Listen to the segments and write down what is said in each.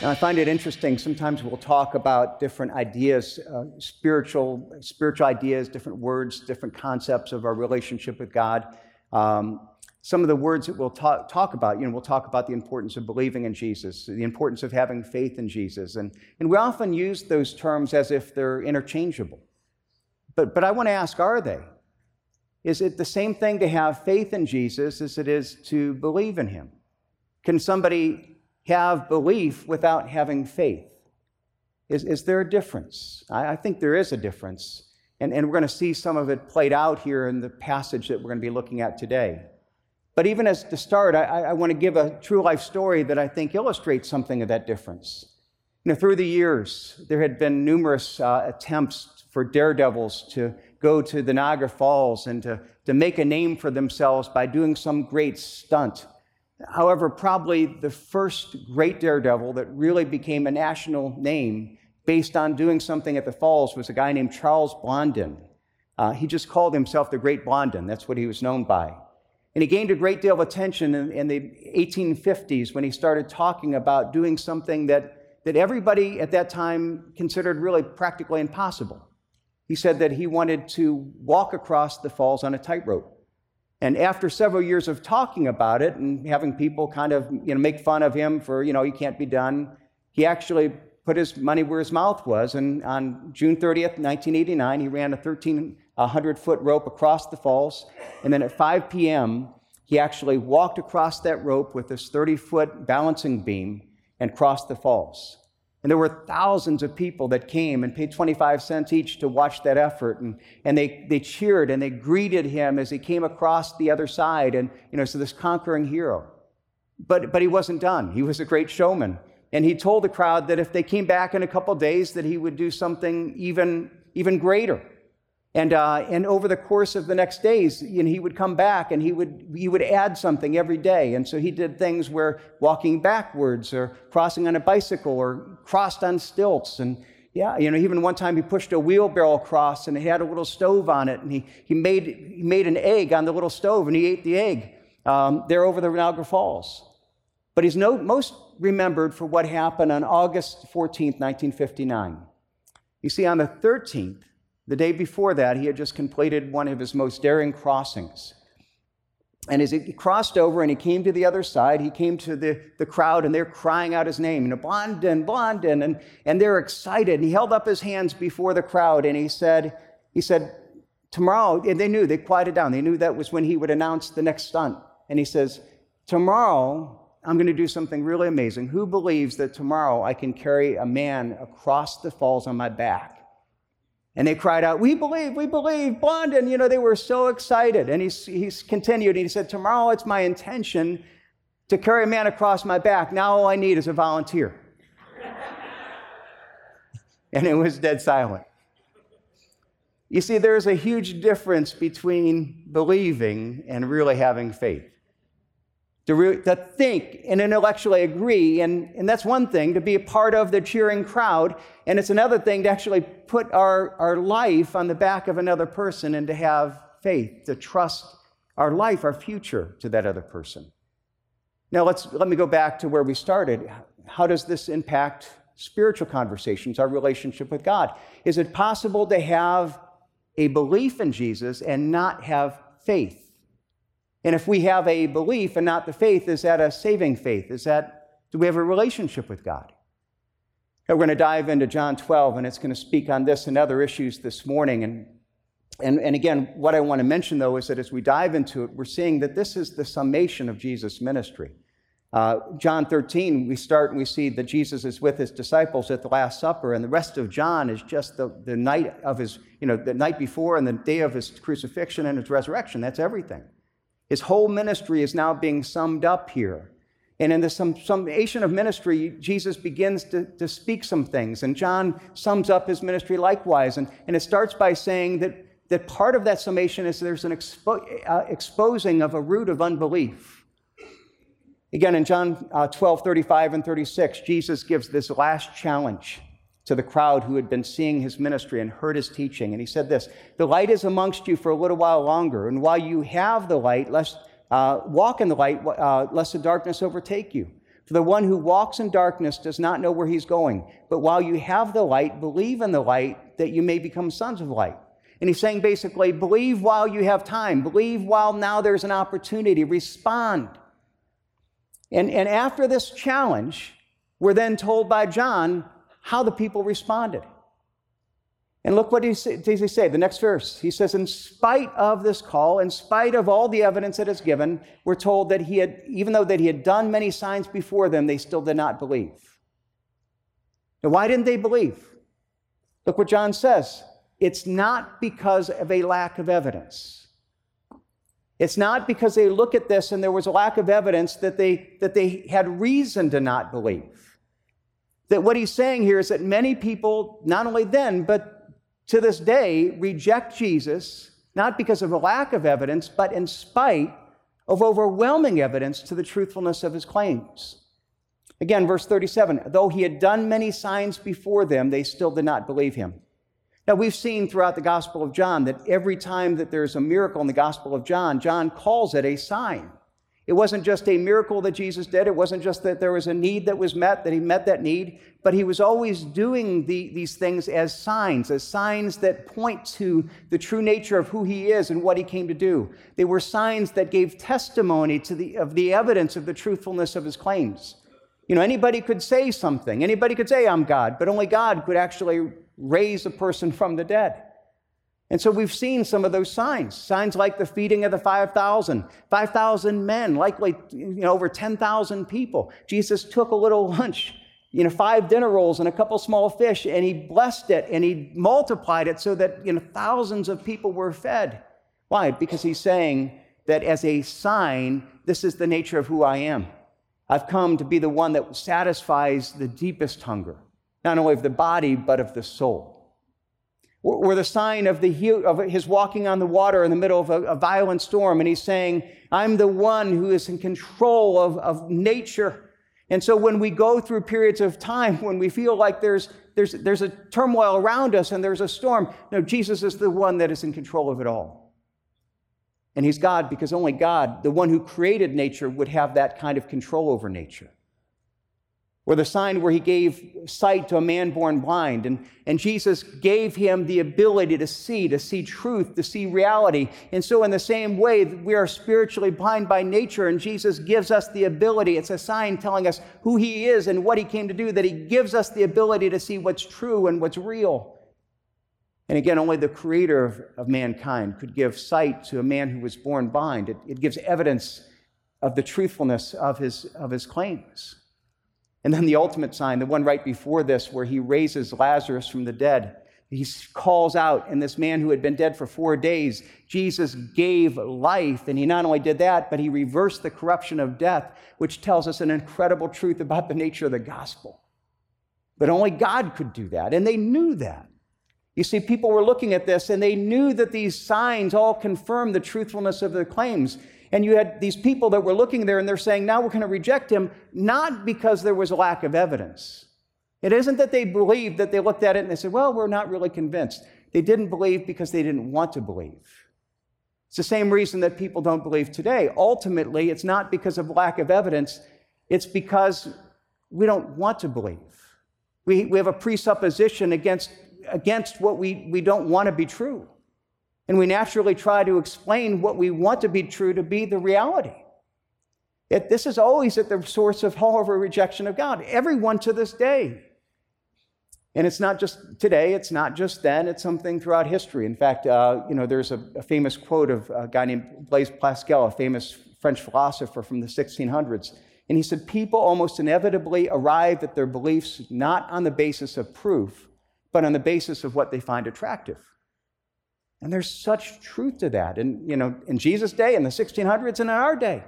Now, I find it interesting. Sometimes we'll talk about different ideas, uh, spiritual, spiritual ideas, different words, different concepts of our relationship with God. Um, some of the words that we'll talk, talk about, you know, we'll talk about the importance of believing in Jesus, the importance of having faith in Jesus. And, and we often use those terms as if they're interchangeable. But, but I want to ask are they? Is it the same thing to have faith in Jesus as it is to believe in him? Can somebody have belief without having faith? Is, is there a difference? I, I think there is a difference. And, and we're going to see some of it played out here in the passage that we're going to be looking at today. But even as to start, I, I want to give a true life story that I think illustrates something of that difference. You know, through the years, there had been numerous uh, attempts for daredevils to go to the Niagara Falls and to, to make a name for themselves by doing some great stunt However, probably the first great daredevil that really became a national name based on doing something at the falls was a guy named Charles Blondin. Uh, he just called himself the Great Blondin. That's what he was known by. And he gained a great deal of attention in, in the 1850s when he started talking about doing something that, that everybody at that time considered really practically impossible. He said that he wanted to walk across the falls on a tightrope. And after several years of talking about it and having people kind of you know, make fun of him for, you know, he can't be done, he actually put his money where his mouth was. And on June 30th, 1989, he ran a 1,300 foot rope across the falls. And then at 5 p.m., he actually walked across that rope with this 30 foot balancing beam and crossed the falls. And there were thousands of people that came and paid 25 cents each to watch that effort. And, and they, they cheered and they greeted him as he came across the other side. And, you know, so this conquering hero. But, but he wasn't done. He was a great showman. And he told the crowd that if they came back in a couple days, that he would do something even, even greater. And, uh, and over the course of the next days, you know, he would come back and he would, he would add something every day. And so he did things where walking backwards or crossing on a bicycle or crossed on stilts. And yeah, you know, even one time he pushed a wheelbarrow across and it had a little stove on it. And he, he, made, he made an egg on the little stove and he ate the egg um, there over the Niagara Falls. But he's no, most remembered for what happened on August 14th, 1959. You see, on the 13th, the day before that, he had just completed one of his most daring crossings. And as he crossed over and he came to the other side, he came to the, the crowd and they're crying out his name, know, Blondin, Blondin, and, and they're excited. And he held up his hands before the crowd and he said, he said, tomorrow, and they knew, they quieted down. They knew that was when he would announce the next stunt. And he says, tomorrow, I'm going to do something really amazing. Who believes that tomorrow I can carry a man across the falls on my back? And they cried out, We believe, we believe, Blondin. You know, they were so excited. And he's, he's continued. And he said, Tomorrow it's my intention to carry a man across my back. Now all I need is a volunteer. and it was dead silent. You see, there's a huge difference between believing and really having faith to, re- to think and intellectually agree. And, and that's one thing, to be a part of the cheering crowd. And it's another thing to actually put our, our life on the back of another person and to have faith, to trust our life, our future to that other person. Now, let's, let me go back to where we started. How does this impact spiritual conversations, our relationship with God? Is it possible to have a belief in Jesus and not have faith? And if we have a belief and not the faith, is that a saving faith? Is that, do we have a relationship with God? we're going to dive into John 12, and it's going to speak on this and other issues this morning. And, and, and again, what I want to mention, though, is that as we dive into it, we're seeing that this is the summation of Jesus' ministry. Uh, John 13, we start and we see that Jesus is with his disciples at the Last Supper, and the rest of John is just the, the night of his, you know, the night before and the day of his crucifixion and his resurrection. That's everything. His whole ministry is now being summed up here. And in the summation of ministry, Jesus begins to, to speak some things. And John sums up his ministry likewise. And, and it starts by saying that, that part of that summation is there's an expo- uh, exposing of a root of unbelief. Again, in John uh, 12, 35 and 36, Jesus gives this last challenge to the crowd who had been seeing his ministry and heard his teaching. And he said this The light is amongst you for a little while longer, and while you have the light, lest uh, walk in the light, uh, lest the darkness overtake you. For the one who walks in darkness does not know where he's going. But while you have the light, believe in the light that you may become sons of light. And he's saying basically, believe while you have time. Believe while now there's an opportunity. Respond. And, and after this challenge, we're then told by John how the people responded. And look what he does he say, the next verse. He says, In spite of this call, in spite of all the evidence that is given, we're told that he had, even though that he had done many signs before them, they still did not believe. Now, why didn't they believe? Look what John says. It's not because of a lack of evidence. It's not because they look at this and there was a lack of evidence that they, that they had reason to not believe. That what he's saying here is that many people, not only then, but to this day reject Jesus, not because of a lack of evidence, but in spite of overwhelming evidence to the truthfulness of his claims. Again, verse 37 though he had done many signs before them, they still did not believe him. Now, we've seen throughout the Gospel of John that every time that there's a miracle in the Gospel of John, John calls it a sign. It wasn't just a miracle that Jesus did. It wasn't just that there was a need that was met, that he met that need, but he was always doing the, these things as signs, as signs that point to the true nature of who he is and what he came to do. They were signs that gave testimony to the, of the evidence of the truthfulness of his claims. You know, anybody could say something, anybody could say, I'm God, but only God could actually raise a person from the dead. And so we've seen some of those signs, signs like the feeding of the 5,000, 5,000 men, likely you know, over 10,000 people. Jesus took a little lunch, you know, five dinner rolls and a couple small fish, and he blessed it and he multiplied it so that you know, thousands of people were fed. Why? Because he's saying that as a sign, this is the nature of who I am. I've come to be the one that satisfies the deepest hunger, not only of the body, but of the soul or the sign of, the, of his walking on the water in the middle of a, a, violent storm. And he's saying, I'm the one who is in control of, of nature. And so when we go through periods of time when we feel like there's, there's, there's a turmoil around us and there's a storm, no, Jesus is the one that is in control of it all. And he's God because only God, the one who created nature, would have that kind of control over nature or the sign where he gave sight to a man born blind. And, and Jesus gave him the ability to see, to see truth, to see reality. And so, in the same way, we are spiritually blind by nature, and Jesus gives us the ability. It's a sign telling us who he is and what he came to do, that he gives us the ability to see what's true and what's real. And again, only the creator of, of mankind could give sight to a man who was born blind. It, it gives evidence of the truthfulness of his, of his claims. And then the ultimate sign, the one right before this, where he raises Lazarus from the dead. He calls out, and this man who had been dead for four days, Jesus gave life. And he not only did that, but he reversed the corruption of death, which tells us an incredible truth about the nature of the gospel. But only God could do that, and they knew that. You see, people were looking at this, and they knew that these signs all confirmed the truthfulness of their claims. And you had these people that were looking there and they're saying, now we're going to reject him, not because there was a lack of evidence. It isn't that they believed that they looked at it and they said, well, we're not really convinced. They didn't believe because they didn't want to believe. It's the same reason that people don't believe today. Ultimately, it's not because of lack of evidence, it's because we don't want to believe. We, we have a presupposition against, against what we, we don't want to be true. And we naturally try to explain what we want to be true to be the reality. It, this is always at the source of of rejection of God. Everyone to this day. And it's not just today, it's not just then, it's something throughout history. In fact, uh, you know, there's a, a, famous quote of a guy named Blaise Pascal, a famous French philosopher from the 1600s. And he said, People almost inevitably arrive at their beliefs not on the basis of proof, but on the basis of what they find attractive. And there's such truth to that. And, you know, in Jesus' day, in the 1600s, and in our day.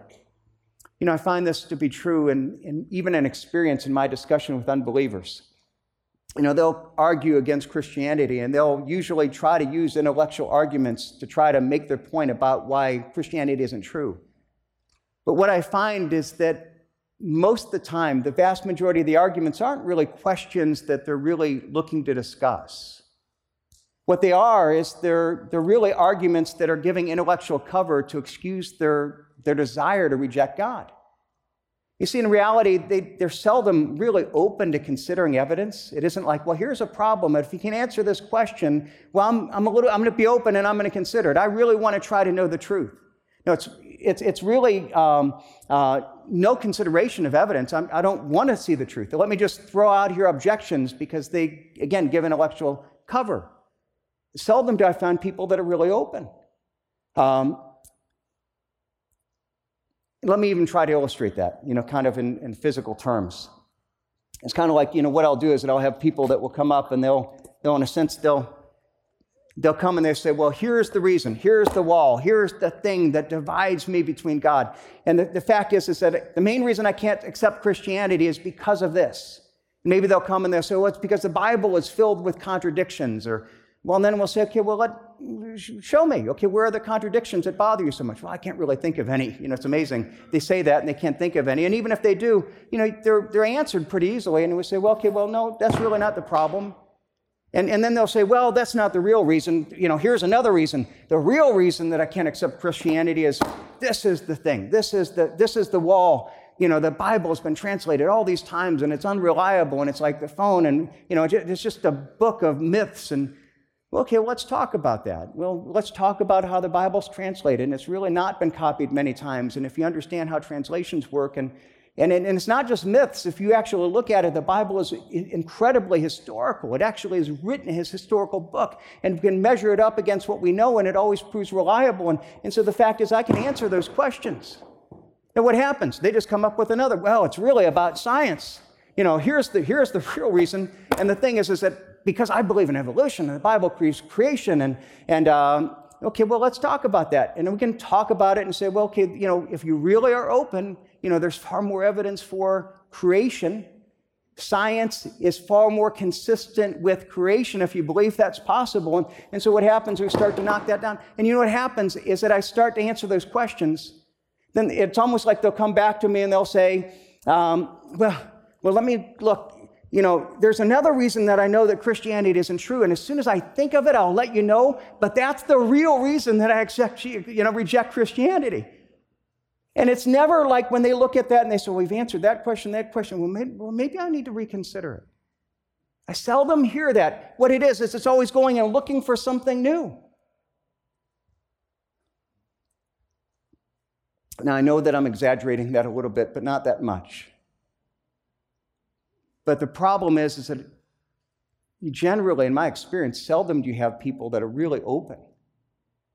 You know, I find this to be true, and, and even an experience in my discussion with unbelievers. You know, they'll argue against Christianity, and they'll usually try to use intellectual arguments to try to make their point about why Christianity isn't true. But what I find is that most of the time, the vast majority of the arguments aren't really questions that they're really looking to discuss. What they are is they're, they're really arguments that are giving intellectual cover to excuse their, their desire to reject God. You see, in reality, they, they're seldom really open to considering evidence. It isn't like, well, here's a problem. If you can answer this question, well, I'm, I'm, a little, I'm going to be open and I'm going to consider it. I really want to try to know the truth. No, it's, it's, it's really um, uh, no consideration of evidence. I'm, I do not want to see the truth. Let me just throw out here objections because they, again, give intellectual cover. Seldom do I find people that are really open. Um, let me even try to illustrate that, you know, kind of in, in physical terms. It's kind of like, you know, what I'll do is that I'll have people that will come up and they'll, they'll in a sense, they'll, they'll come and they'll say, well, here's the reason, here's the wall, here's the thing that divides me between God. And the, the fact is, is that the main reason I can't accept Christianity is because of this. Maybe they'll come and they'll say, well, it's because the Bible is filled with contradictions or well, then we'll say, okay, well, let, show me. Okay, where are the contradictions that bother you so much? Well, I can't really think of any. You know, it's amazing. They say that and they can't think of any. And even if they do, you know, they're, they're answered pretty easily. And we say, well, okay, well, no, that's really not the problem. And, and then they'll say, well, that's not the real reason. You know, here's another reason. The real reason that I can't accept Christianity is this is the thing. This is the, this is the wall you know, the Bible has been translated all these times and it's unreliable and it's like the phone and, you know, it's just a book of myths and Okay, let's talk about that. Well, let's talk about how the Bible's translated. And it's really not been copied many times. And if you understand how translations work, and, and, and it's not just myths, if you actually look at it, the Bible is incredibly historical. It actually is written as historical book, and we can measure it up against what we know, and it always proves reliable. And, and so the fact is, I can answer those questions. And what happens? They just come up with another. Well, it's really about science. You know, here's the, here's the real reason. And the thing is, is that because I believe in evolution and the Bible creates creation. And, and um, okay, well, let's talk about that. And we can talk about it and say, well, okay, you know, if you really are open, you know, there's far more evidence for creation. Science is far more consistent with creation if you believe that's possible. And, and so what happens, we start to knock that down. And you know what happens is that I start to answer those questions. Then it's almost like they'll come back to me and they'll say, um, well, well, let me look you know, there's another reason that I know that Christianity isn't true. And as soon as I think of it, I'll let you know. But that's the real reason that I accept, you know, reject Christianity. And it's never like when they look at that and they say, well, we've answered that question, that question. Well maybe, well, maybe I need to reconsider it. I seldom hear that. What it is, is it's always going and looking for something new. Now, I know that I'm exaggerating that a little bit, but not that much. But the problem is, is that generally, in my experience, seldom do you have people that are really open,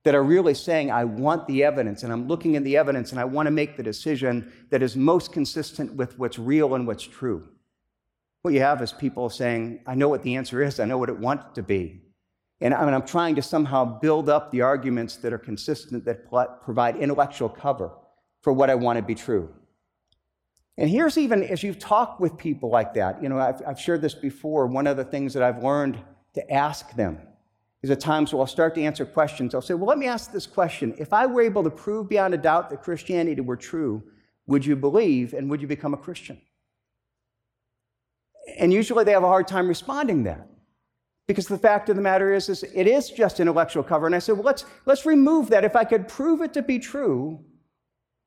that are really saying, I want the evidence, and I'm looking at the evidence, and I want to make the decision that is most consistent with what's real and what's true. What you have is people saying, I know what the answer is, I know what it wants to be. And I'm trying to somehow build up the arguments that are consistent, that provide intellectual cover for what I want to be true. And here's even as you've talked with people like that, you know, I've, I've shared this before. One of the things that I've learned to ask them is at times where I'll start to answer questions. I'll say, Well, let me ask this question. If I were able to prove beyond a doubt that Christianity were true, would you believe and would you become a Christian? And usually they have a hard time responding that. Because the fact of the matter is, is it is just intellectual cover. And I said, well, let's, let's remove that. If I could prove it to be true,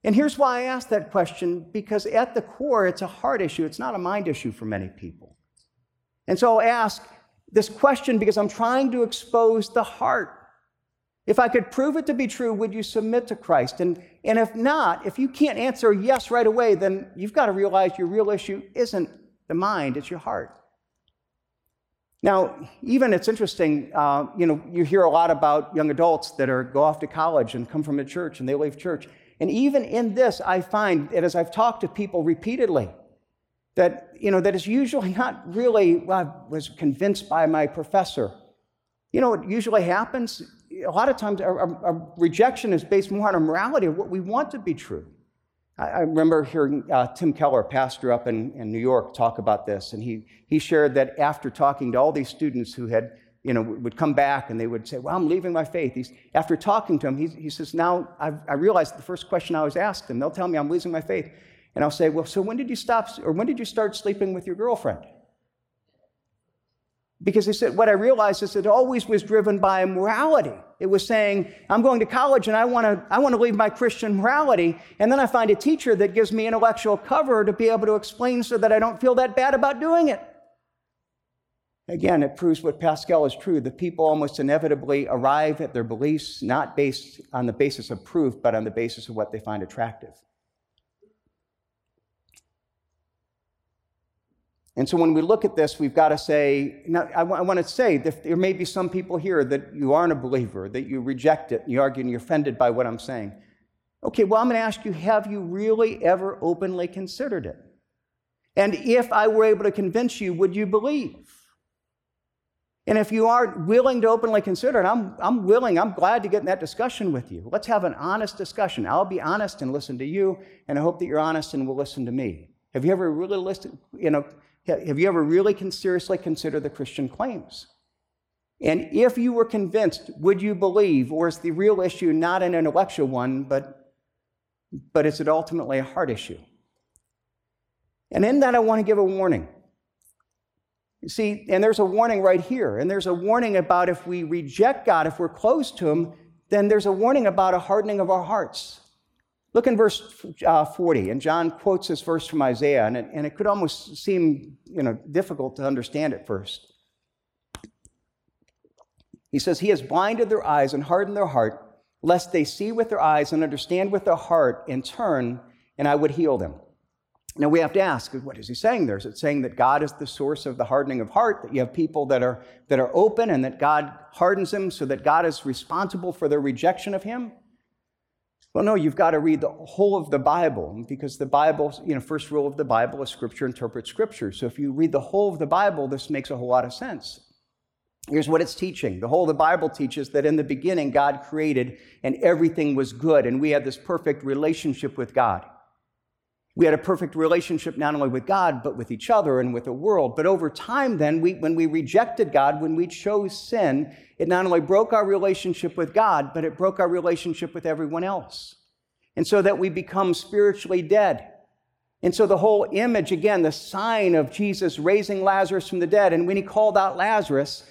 and here's why I ask that question because at the core, it's a heart issue, it's not a mind issue for many people. And so I'll ask this question because I'm trying to expose the heart. If I could prove it to be true, would you submit to Christ? And, and if not, if you can't answer yes right away, then you've got to realize your real issue isn't the mind, it's your heart. Now, even it's interesting, uh, you know, you hear a lot about young adults that are go off to college and come from a church and they leave church. And even in this, I find that as I've talked to people repeatedly, that, you know, that is usually not really, well, I was convinced by my professor. You know, what usually happens, a lot of times our, our, our rejection is based more on a morality of what we want to be true. I, I remember hearing uh, Tim Keller, pastor up in, in New York, talk about this, and he, he shared that after talking to all these students who had you know, would come back and they would say, Well, I'm leaving my faith. He's, after talking to him, he, he says, Now I've, I realized the first question I always asked them, they'll tell me I'm losing my faith. And I'll say, Well, so when did you stop, or when did you start sleeping with your girlfriend? Because he said, What I realized is it always was driven by morality. It was saying, I'm going to college and I want to, I want to leave my Christian morality. And then I find a teacher that gives me intellectual cover to be able to explain so that I don't feel that bad about doing it. Again, it proves what Pascal is true. The people almost inevitably arrive at their beliefs not based on the basis of proof, but on the basis of what they find attractive. And so when we look at this, we've got to say, now, I, w- I want to say that there may be some people here that you aren't a believer, that you reject it, and you argue and you're offended by what I'm saying. Okay, well, I'm going to ask you, have you really ever openly considered it? And if I were able to convince you, would you believe? And if you are willing to openly consider it, I'm, I'm willing, I'm glad to get in that discussion with you. Let's have an honest discussion. I'll be honest and listen to you, and I hope that you're honest and will listen to me. Have you ever really listened, you know, have you ever really seriously considered the Christian claims? And if you were convinced, would you believe, or is the real issue not an intellectual one, but, but is it ultimately a heart issue? And in that, I want to give a warning. You see, and there's a warning right here, and there's a warning about if we reject God, if we're close to Him, then there's a warning about a hardening of our hearts. Look in verse uh, 40, and John quotes this verse from Isaiah, and it, and it could almost seem you know, difficult to understand at first. He says, He has blinded their eyes and hardened their heart, lest they see with their eyes and understand with their heart and turn, and I would heal them. Now we have to ask, what is he saying there? Is it saying that God is the source of the hardening of heart, that you have people that are, that are open and that God hardens them so that God is responsible for their rejection of him? Well, no, you've got to read the whole of the Bible because the Bible, you know, first rule of the Bible is Scripture interprets Scripture. So if you read the whole of the Bible, this makes a whole lot of sense. Here's what it's teaching. The whole of the Bible teaches that in the beginning, God created and everything was good, and we had this perfect relationship with God. We had a perfect relationship not only with God, but with each other and with the world. But over time, then, we, when we rejected God, when we chose sin, it not only broke our relationship with God, but it broke our relationship with everyone else. And so that we become spiritually dead. And so the whole image, again, the sign of Jesus raising Lazarus from the dead, and when he called out Lazarus,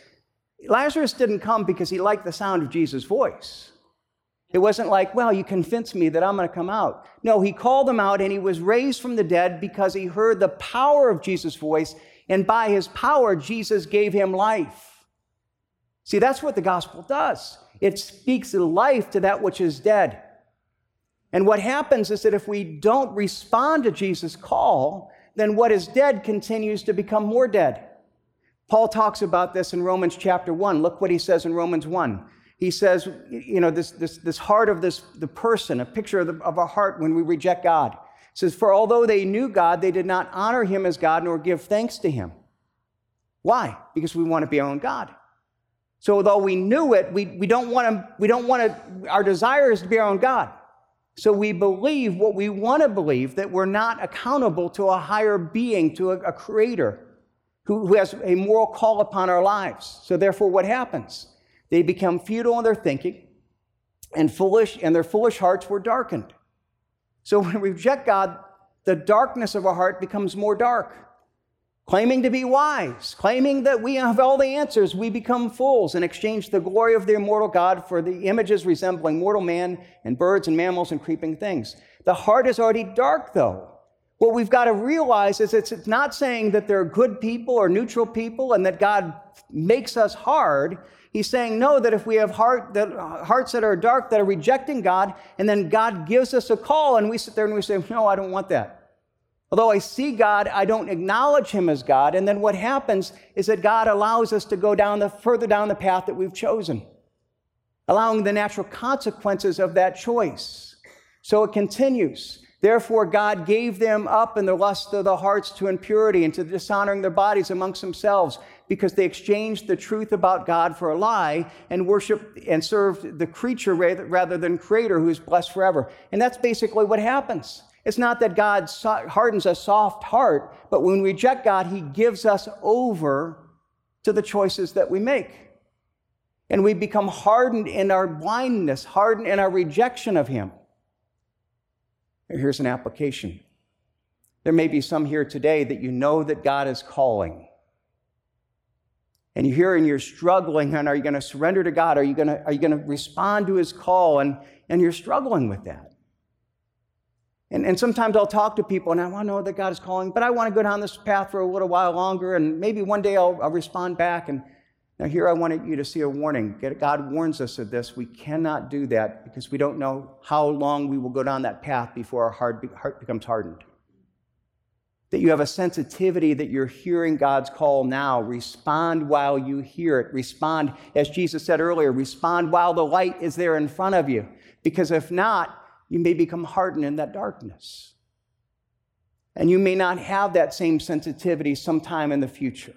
Lazarus didn't come because he liked the sound of Jesus' voice. It wasn't like, well, you convinced me that I'm going to come out. No, he called him out and he was raised from the dead because he heard the power of Jesus' voice, and by his power, Jesus gave him life. See, that's what the gospel does. It speaks life to that which is dead. And what happens is that if we don't respond to Jesus' call, then what is dead continues to become more dead. Paul talks about this in Romans chapter 1. Look what he says in Romans 1. He says, you know, this, this, this heart of this, the person, a picture of, the, of our heart when we reject God. Says, For although they knew God, they did not honor him as God nor give thanks to him. Why? Because we want to be our own God. So although we knew it, we, we don't want to, we don't want to, our desire is to be our own God. So we believe what we want to believe, that we're not accountable to a higher being, to a, a creator who, who has a moral call upon our lives. So therefore, what happens? They become futile in their thinking and foolish, and their foolish hearts were darkened. So when we reject God, the darkness of our heart becomes more dark claiming to be wise, claiming that we have all the answers, we become fools and exchange the glory of the immortal God for the images resembling mortal man and birds and mammals and creeping things. The heart is already dark, though. What we've got to realize is it's not saying that they're good people or neutral people and that God makes us hard. He's saying, no, that if we have heart, that, uh, hearts that are dark, that are rejecting God, and then God gives us a call, and we sit there and we say, no, I don't want that. Although I see God, I don't acknowledge him as God. And then what happens is that God allows us to go down the further down the path that we've chosen, allowing the natural consequences of that choice. So it continues. Therefore, God gave them up in the lust of the hearts to impurity and to dishonoring their bodies amongst themselves because they exchanged the truth about God for a lie and worshiped and served the creature rather than creator who is blessed forever. And that's basically what happens. It's not that God hardens a soft heart, but when we reject God, He gives us over to the choices that we make. And we become hardened in our blindness, hardened in our rejection of Him. Here's an application. There may be some here today that you know that God is calling. And you're here and you're struggling, and are you going to surrender to God? Are you going to, are you going to respond to his call? And, and you're struggling with that. And, and sometimes I'll talk to people and I want to know that God is calling, but I want to go down this path for a little while longer, and maybe one day I'll, I'll respond back. And now, here I wanted you to see a warning. God warns us of this. We cannot do that because we don't know how long we will go down that path before our heart becomes hardened that you have a sensitivity that you're hearing God's call now. Respond while you hear it. Respond, as Jesus said earlier, respond while the light is there in front of you. Because if not, you may become hardened in that darkness. And you may not have that same sensitivity sometime in the future.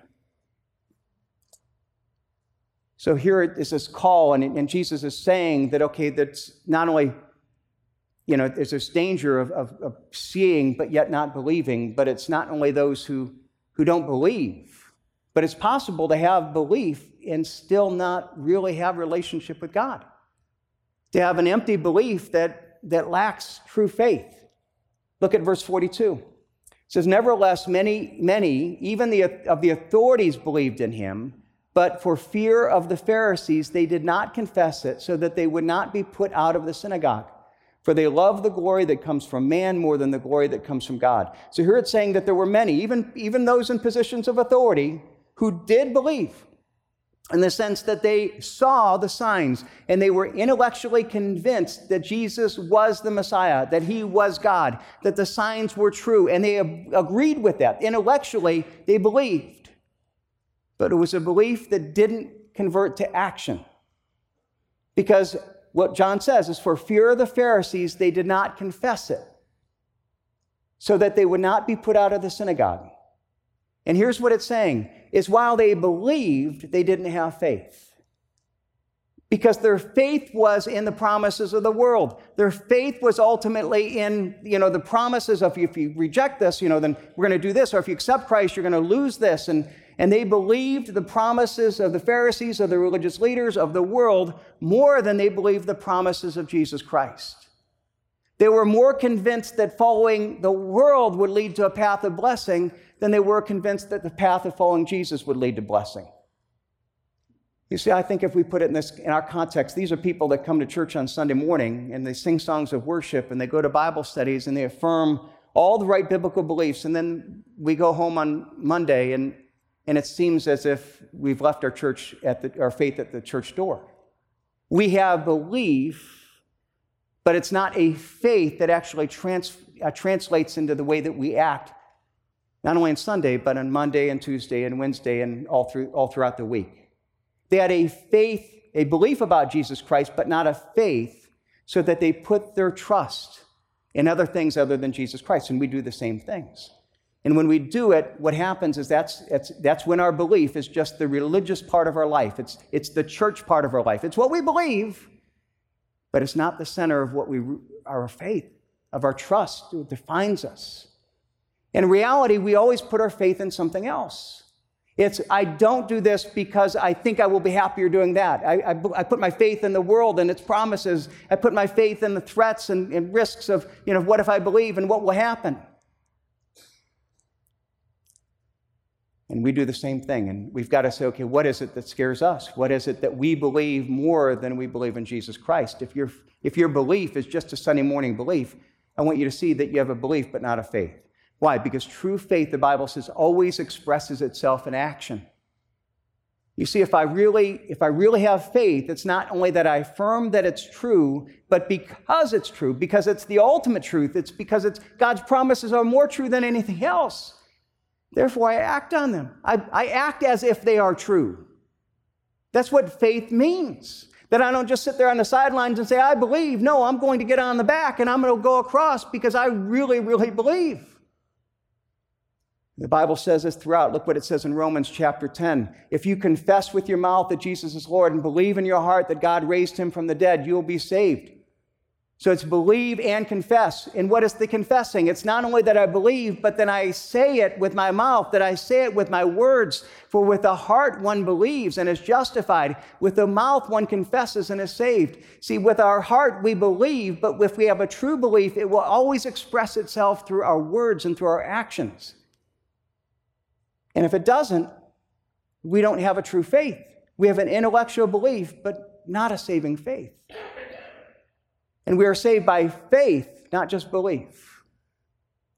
So here is this call, and, and Jesus is saying that, okay, that's not only you know, there's this danger of, of, of, seeing but yet not believing, but it's not only those who, who don't believe, but it's possible to have belief and still not really have relationship with God. To have an empty belief that, that lacks true faith. Look at verse 42. It says, Nevertheless, many, many, even the, of the authorities believed in him, but for fear of the Pharisees, they did not confess it so that they would not be put out of the synagogue. For they love the glory that comes from man more than the glory that comes from God. So here it's saying that there were many, even, even those in positions of authority, who did believe in the sense that they saw the signs and they were intellectually convinced that Jesus was the Messiah, that he was God, that the signs were true, and they agreed with that. Intellectually, they believed. But it was a belief that didn't convert to action. Because what John says is for fear of the Pharisees, they did not confess it, so that they would not be put out of the synagogue. And here's what it's saying is while they believed, they didn't have faith. Because their faith was in the promises of the world. Their faith was ultimately in, you know, the promises of if you reject this, you know, then we're going to do this, or if you accept Christ, you're going to lose this. And, and they believed the promises of the Pharisees, of the religious leaders of the world, more than they believed the promises of Jesus Christ. They were more convinced that following the world would lead to a path of blessing than they were convinced that the path of following Jesus would lead to blessing. You see, I think if we put it in, this, in our context, these are people that come to church on Sunday morning and they sing songs of worship and they go to Bible studies and they affirm all the right biblical beliefs. And then we go home on Monday and and it seems as if we've left our church at the, our faith at the church door. We have belief, but it's not a faith that actually trans, uh, translates into the way that we act, not only on Sunday, but on Monday and Tuesday and Wednesday and all, through, all throughout the week. They had a faith, a belief about Jesus Christ, but not a faith, so that they put their trust in other things other than Jesus Christ. And we do the same things. And when we do it, what happens is that's, that's, that's when our belief is just the religious part of our life. It's, it's the church part of our life. It's what we believe, but it's not the center of what we, our faith, of our trust, what defines us. In reality, we always put our faith in something else. It's, I don't do this because I think I will be happier doing that. I, I, I, put my faith in the world and its promises. I put my faith in the threats and, and risks of, you know, what if I believe and what will happen. And we do the same thing. And we've got to say, okay, what is it that scares us? What is it that we believe more than we believe in Jesus Christ? If, your if your belief is just a Sunday morning belief, I want you to see that you have a belief but not a faith. Why? Because true faith, the Bible says, always expresses itself in action. You see, if I really, if I really have faith, it's not only that I affirm that it's true, but because it's true, because it's the ultimate truth, it's because it's God's promises are more true than anything else. Therefore, I act on them. I, I act as if they are true. That's what faith means. That I don't just sit there on the sidelines and say, I believe. No, I'm going to get on the back and I'm going to go across because I really, really believe. The Bible says this throughout. Look what it says in Romans chapter 10. If you confess with your mouth that Jesus is Lord and believe in your heart that God raised him from the dead, you will be saved. So it's believe and confess. And what is the confessing? It's not only that I believe, but then I say it with my mouth, that I say it with my words. For with the heart one believes and is justified. With the mouth one confesses and is saved. See, with our heart we believe, but if we have a true belief, it will always express itself through our words and through our actions. And if it doesn't, we don't have a true faith. We have an intellectual belief, but not a saving faith. And we are saved by faith, not just belief.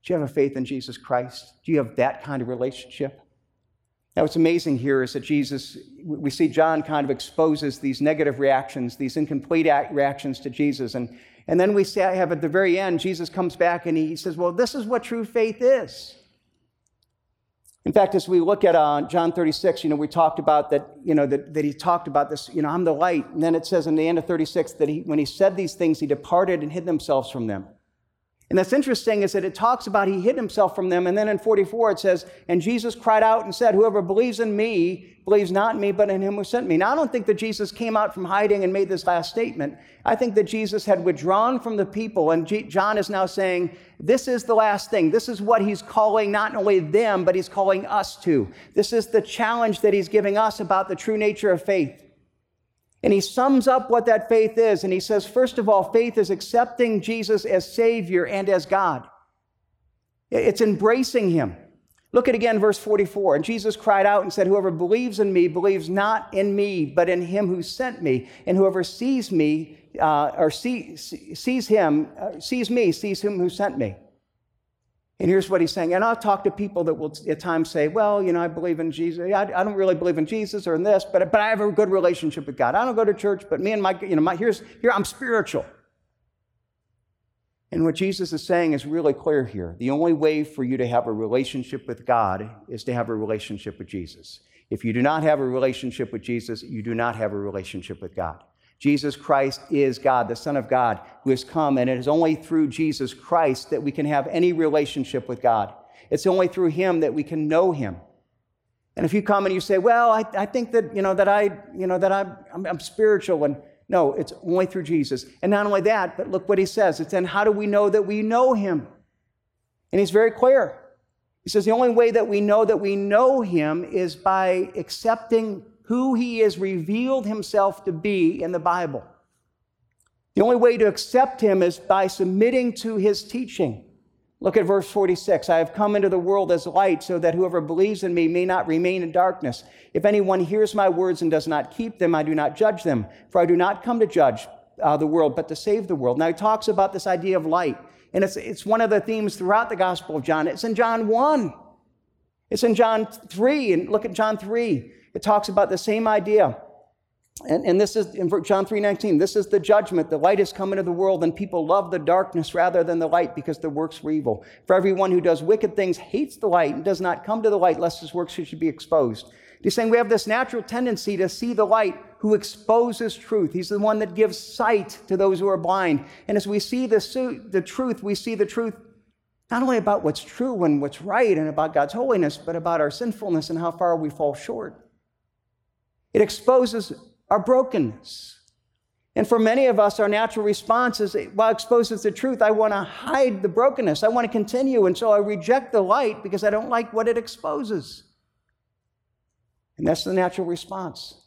Do you have a faith in Jesus Christ? Do you have that kind of relationship? Now, what's amazing here is that Jesus, we see John kind of exposes these negative reactions, these incomplete reactions to Jesus. And, and then we have at the very end, Jesus comes back and he says, Well, this is what true faith is. In fact, as we look at uh, John 36, you know, we talked about that, you know, that, that he talked about this, you know, I'm the light. And then it says in the end of 36 that he, when he said these things, he departed and hid themselves from them. And that's interesting is that it talks about he hid himself from them. And then in 44 it says, And Jesus cried out and said, Whoever believes in me believes not in me, but in him who sent me. Now, I don't think that Jesus came out from hiding and made this last statement. I think that Jesus had withdrawn from the people. And G- John is now saying, This is the last thing. This is what he's calling not only them, but he's calling us to. This is the challenge that he's giving us about the true nature of faith. And he sums up what that faith is. And he says, first of all, faith is accepting Jesus as Savior and as God, it's embracing him. Look at again verse 44. And Jesus cried out and said, Whoever believes in me believes not in me, but in him who sent me. And whoever sees me, uh, or see, sees him, uh, sees me, sees him who sent me. And here's what he's saying. And I'll talk to people that will at times say, well, you know, I believe in Jesus. I, I, don't really believe in Jesus or in this, but, but I have a good relationship with God. I don't go to church, but me and my, you know, my, here's, here, I'm spiritual. And what Jesus is saying is really clear here. The only way for you to have a relationship with God is to have a relationship with Jesus. If you do not have a relationship with Jesus, you do not have a relationship with God. Jesus Christ is God, the Son of God, who has come, and it is only through Jesus Christ that we can have any relationship with God. It's only through Him that we can know Him. And if you come and you say, "Well, I, I think that you know that I you know that I'm, I'm, I'm spiritual," and no, it's only through Jesus. And not only that, but look what He says. It's then how do we know that we know Him? And He's very clear. He says the only way that we know that we know Him is by accepting who he has revealed himself to be in the Bible. The only way to accept him is by submitting to his teaching. Look at verse 46. I have come into the world as light so that whoever believes in me may not remain in darkness. If anyone hears my words and does not keep them, I do not judge them, for I do not come to judge uh, the world, but to save the world. Now he talks about this idea of light, and it's, it's one of the themes throughout the Gospel of John. It's in John 1, it's in John 3, and look at John 3 it talks about the same idea. And, and this is in John 3:19. This is the judgment. The light has come into the world, and people love the darkness rather than the light because their works were evil. For everyone who does wicked things hates the light and does not come to the light, lest his works should be exposed. He's saying we have this natural tendency to see the light who exposes truth. He's the one that gives sight to those who are blind. And as we see the, the truth, we see the truth not only about what's true and what's right and about God's holiness, but about our sinfulness and how far we fall short. It exposes our brokenness. And for many of us, our natural response is while it exposes the truth, I want to hide the brokenness. I want to continue. And so I reject the light because I don't like what it exposes. And that's the natural response.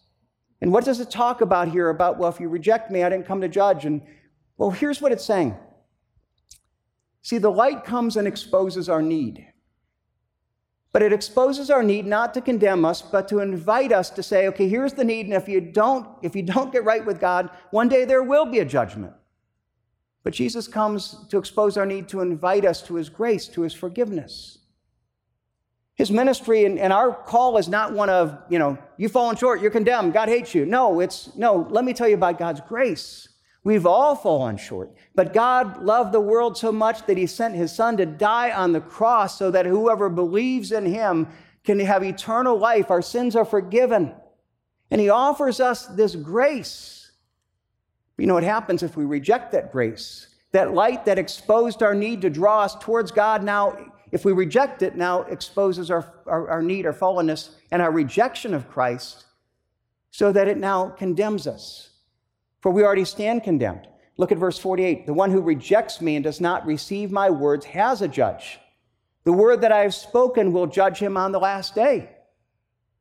And what does it talk about here about, well, if you reject me, I didn't come to judge? And well, here's what it's saying. See, the light comes and exposes our need. But it exposes our need not to condemn us, but to invite us to say, okay, here's the need, and if you don't, if you don't get right with God, one day there will be a judgment. But Jesus comes to expose our need to invite us to his grace, to his forgiveness. His ministry and, and, our call is not one of, you know, you've fallen short, you're condemned, God hates you. No, it's, no, let me tell you about God's grace. We've all fallen short. But God loved the world so much that he sent his son to die on the cross so that whoever believes in him can have eternal life. Our sins are forgiven. And he offers us this grace. You know what happens if we reject that grace? That light that exposed our need to draw us towards God now, if we reject it, now exposes our, our, our need, our fallenness, and our rejection of Christ so that it now condemns us for we already stand condemned. Look at verse 48. The one who rejects me and does not receive my words has a judge. The word that I have spoken will judge him on the last day.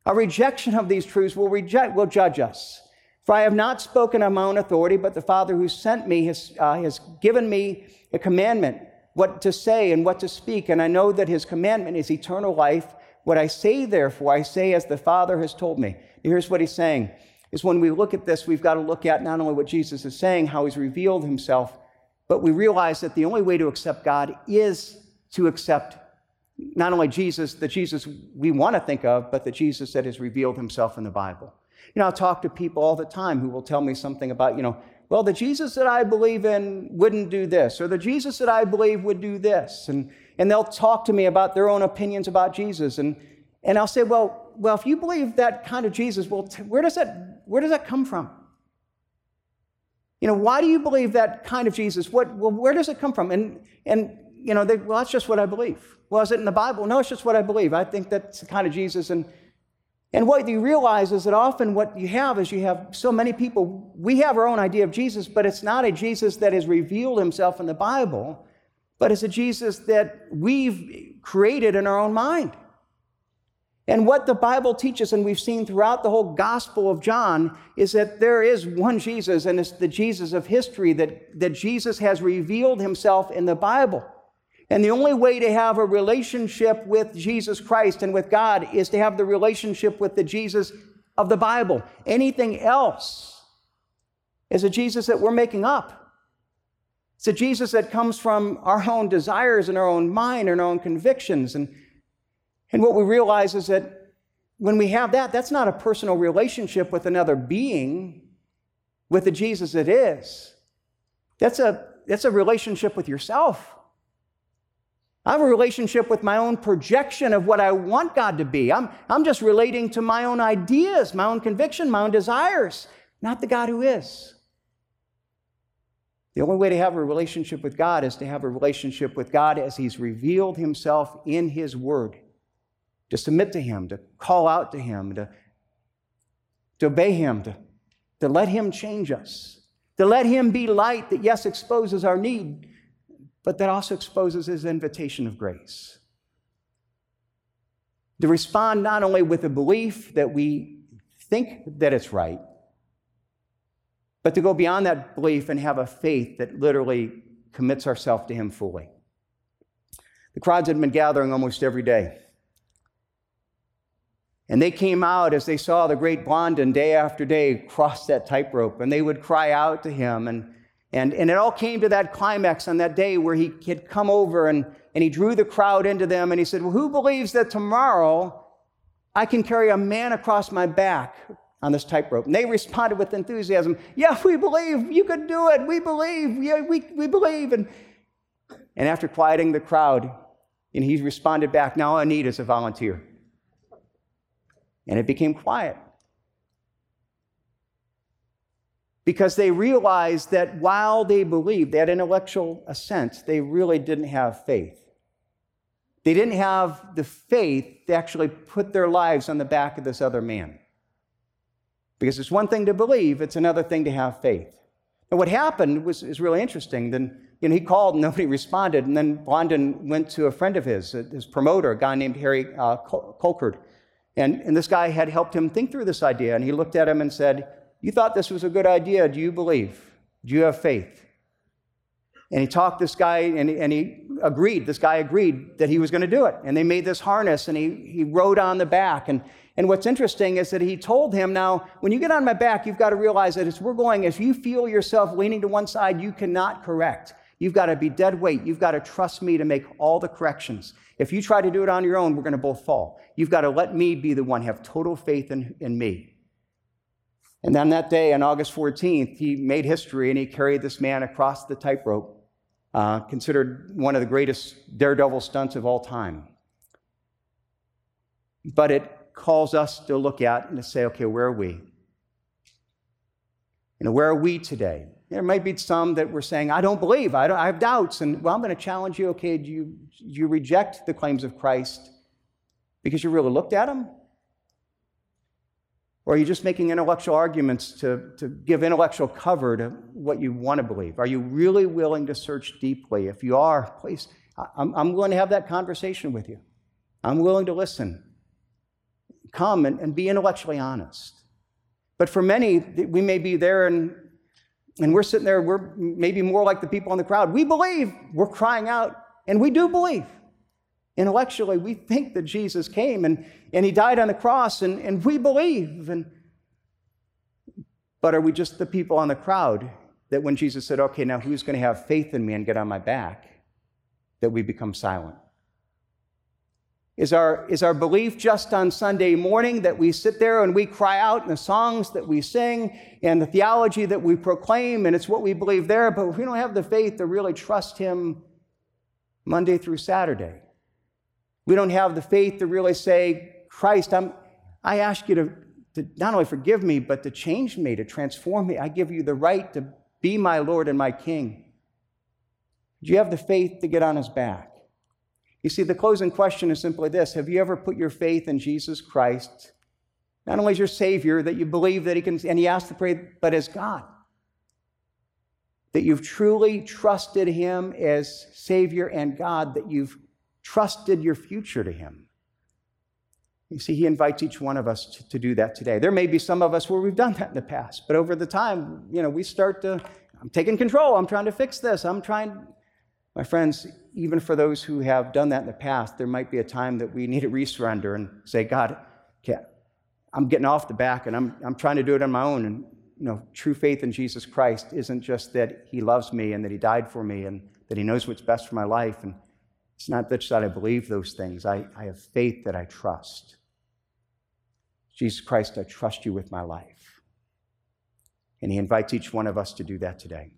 A rejection of these truths will reject, will judge us. For I have not spoken on my own authority, but the Father who sent me has, uh, has given me a commandment, what to say and what to speak. And I know that his commandment is eternal life. What I say, therefore, I say as the Father has told me. Here's what he's saying is when we look at this, we've got to look at not only what Jesus is saying, how he's revealed himself, but we realize that the only way to accept God is to accept not only Jesus, the Jesus we want to think of, but the Jesus that has revealed himself in the Bible. You know, I'll talk to people all the time who will tell me something about, you know, well, the Jesus that I believe in wouldn't do this, or the Jesus that I believe would do this. And, and they'll talk to me about their own opinions about Jesus. And, and I'll say, well, well, if you believe that kind of Jesus, well, t- where, does that, where does that come from? You know, why do you believe that kind of Jesus? What, well, where does it come from? And, and you know, they, well, that's just what I believe. Well, is it in the Bible? No, it's just what I believe. I think that's the kind of Jesus. And, and what you realize is that often what you have is you have so many people, we have our own idea of Jesus, but it's not a Jesus that has revealed himself in the Bible, but it's a Jesus that we've created in our own mind. And what the Bible teaches, and we've seen throughout the whole Gospel of John, is that there is one Jesus, and it's the Jesus of history, that, that Jesus has revealed himself in the Bible. And the only way to have a relationship with Jesus Christ and with God is to have the relationship with the Jesus of the Bible. Anything else is a Jesus that we're making up. It's a Jesus that comes from our own desires and our own mind and our own convictions. And, and what we realize is that when we have that, that's not a personal relationship with another being, with the Jesus it is. That's a, that's a relationship with yourself. I have a relationship with my own projection of what I want God to be. I'm, I'm just relating to my own ideas, my own conviction, my own desires, not the God who is. The only way to have a relationship with God is to have a relationship with God as He's revealed Himself in His Word, to submit to Him, to call out to Him, to, to obey Him, to, to let Him change us, to let Him be light that, yes, exposes our need but that also exposes his invitation of grace. To respond not only with a belief that we think that it's right, but to go beyond that belief and have a faith that literally commits ourselves to him fully. The crowds had been gathering almost every day. And they came out as they saw the great Blondin day after day cross that tightrope, and they would cry out to him and and, and it all came to that climax on that day where he had come over and, and he drew the crowd into them and he said, Well, who believes that tomorrow I can carry a man across my back on this tightrope? And they responded with enthusiasm, Yeah, we believe you can do it. We believe. Yeah, we, we believe. And, and after quieting the crowd, and he responded back, Now I need is a volunteer. And it became quiet. because they realized that while they believed, they had intellectual assent, they really didn't have faith. They didn't have the faith to actually put their lives on the back of this other man. Because it's one thing to believe, it's another thing to have faith. And what happened was is really interesting. Then you know, he called and nobody responded. And then Blondin went to a friend of his, his promoter, a guy named Harry uh. And, and this guy had helped him think through this idea. And he looked at him and said, you thought this was a good idea. Do you believe? Do you have faith? And he talked this guy, and and he agreed. This guy agreed that he was going to do it. And they made this harness, and he, he rode on the back. And, and what's interesting is that he told him, now, when you get on my back, you've got to realize that as we're going, if you feel yourself leaning to one side, you cannot correct. You've got to be dead weight. You've got to trust me to make all the corrections. If you try to do it on your own, we're going to both fall. You've got to let me be the one, have total faith in, in me. And then that day, on August 14th, he made history and he carried this man across the tightrope, uh, considered one of the greatest daredevil stunts of all time. But it calls us to look at and to say, okay, where are we? Know, where are we today? There might be some that we're saying, I don't believe, I, don't, I have doubts. And well, I'm going to challenge you, okay, do you, do you reject the claims of Christ because you really looked at them? Or are you just making intellectual arguments to, to give intellectual cover to what you want to believe? Are you really willing to search deeply? If you are, please, I'm, I'm willing to have that conversation with you. I'm willing to listen. Come and, and be intellectually honest. But for many, we may be there and, and we're sitting there, we're maybe more like the people in the crowd. We believe, we're crying out, and we do believe. Intellectually, we think that Jesus came and, and he died on the cross, and, and we believe. And, but are we just the people on the crowd that when Jesus said, okay, now who's going to have faith in me and get on my back, that we become silent? Is our, is our belief just on Sunday morning that we sit there and we cry out in the songs that we sing and the theology that we proclaim, and it's what we believe there, but we don't have the faith to really trust Him Monday through Saturday? We don't have the faith to really say, Christ, I'm, I ask you to, to not only forgive me, but to change me, to transform me. I give you the right to be my Lord and my King. Do you have the faith to get on His back? You see, the closing question is simply this Have you ever put your faith in Jesus Christ, not only as your Savior, that you believe that He can, and He asked to pray, but as God? That you've truly trusted Him as Savior and God, that you've trusted your future to Him. You see, He invites each one of us to, to do that today. There may be some of us where we've done that in the past, but over the time, you know, we start to, I'm taking control, I'm trying to fix this, I'm trying, my friends, even for those who have done that in the past, there might be a time that we need to resurrender and say, God, I'm getting off the back and I'm, I'm trying to do it on my own. And, you know, true faith in Jesus Christ isn't just that He loves me and that He died for me and that He knows what's best for my life. And it's not just that I believe those things, I, I have faith that I trust. Jesus Christ, I trust you with my life. And He invites each one of us to do that today.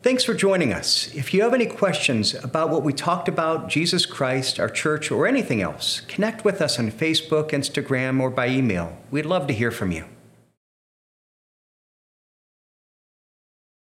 Thanks for joining us. If you have any questions about what we talked about, Jesus Christ, our church, or anything else, connect with us on Facebook, Instagram, or by email. We'd love to hear from you.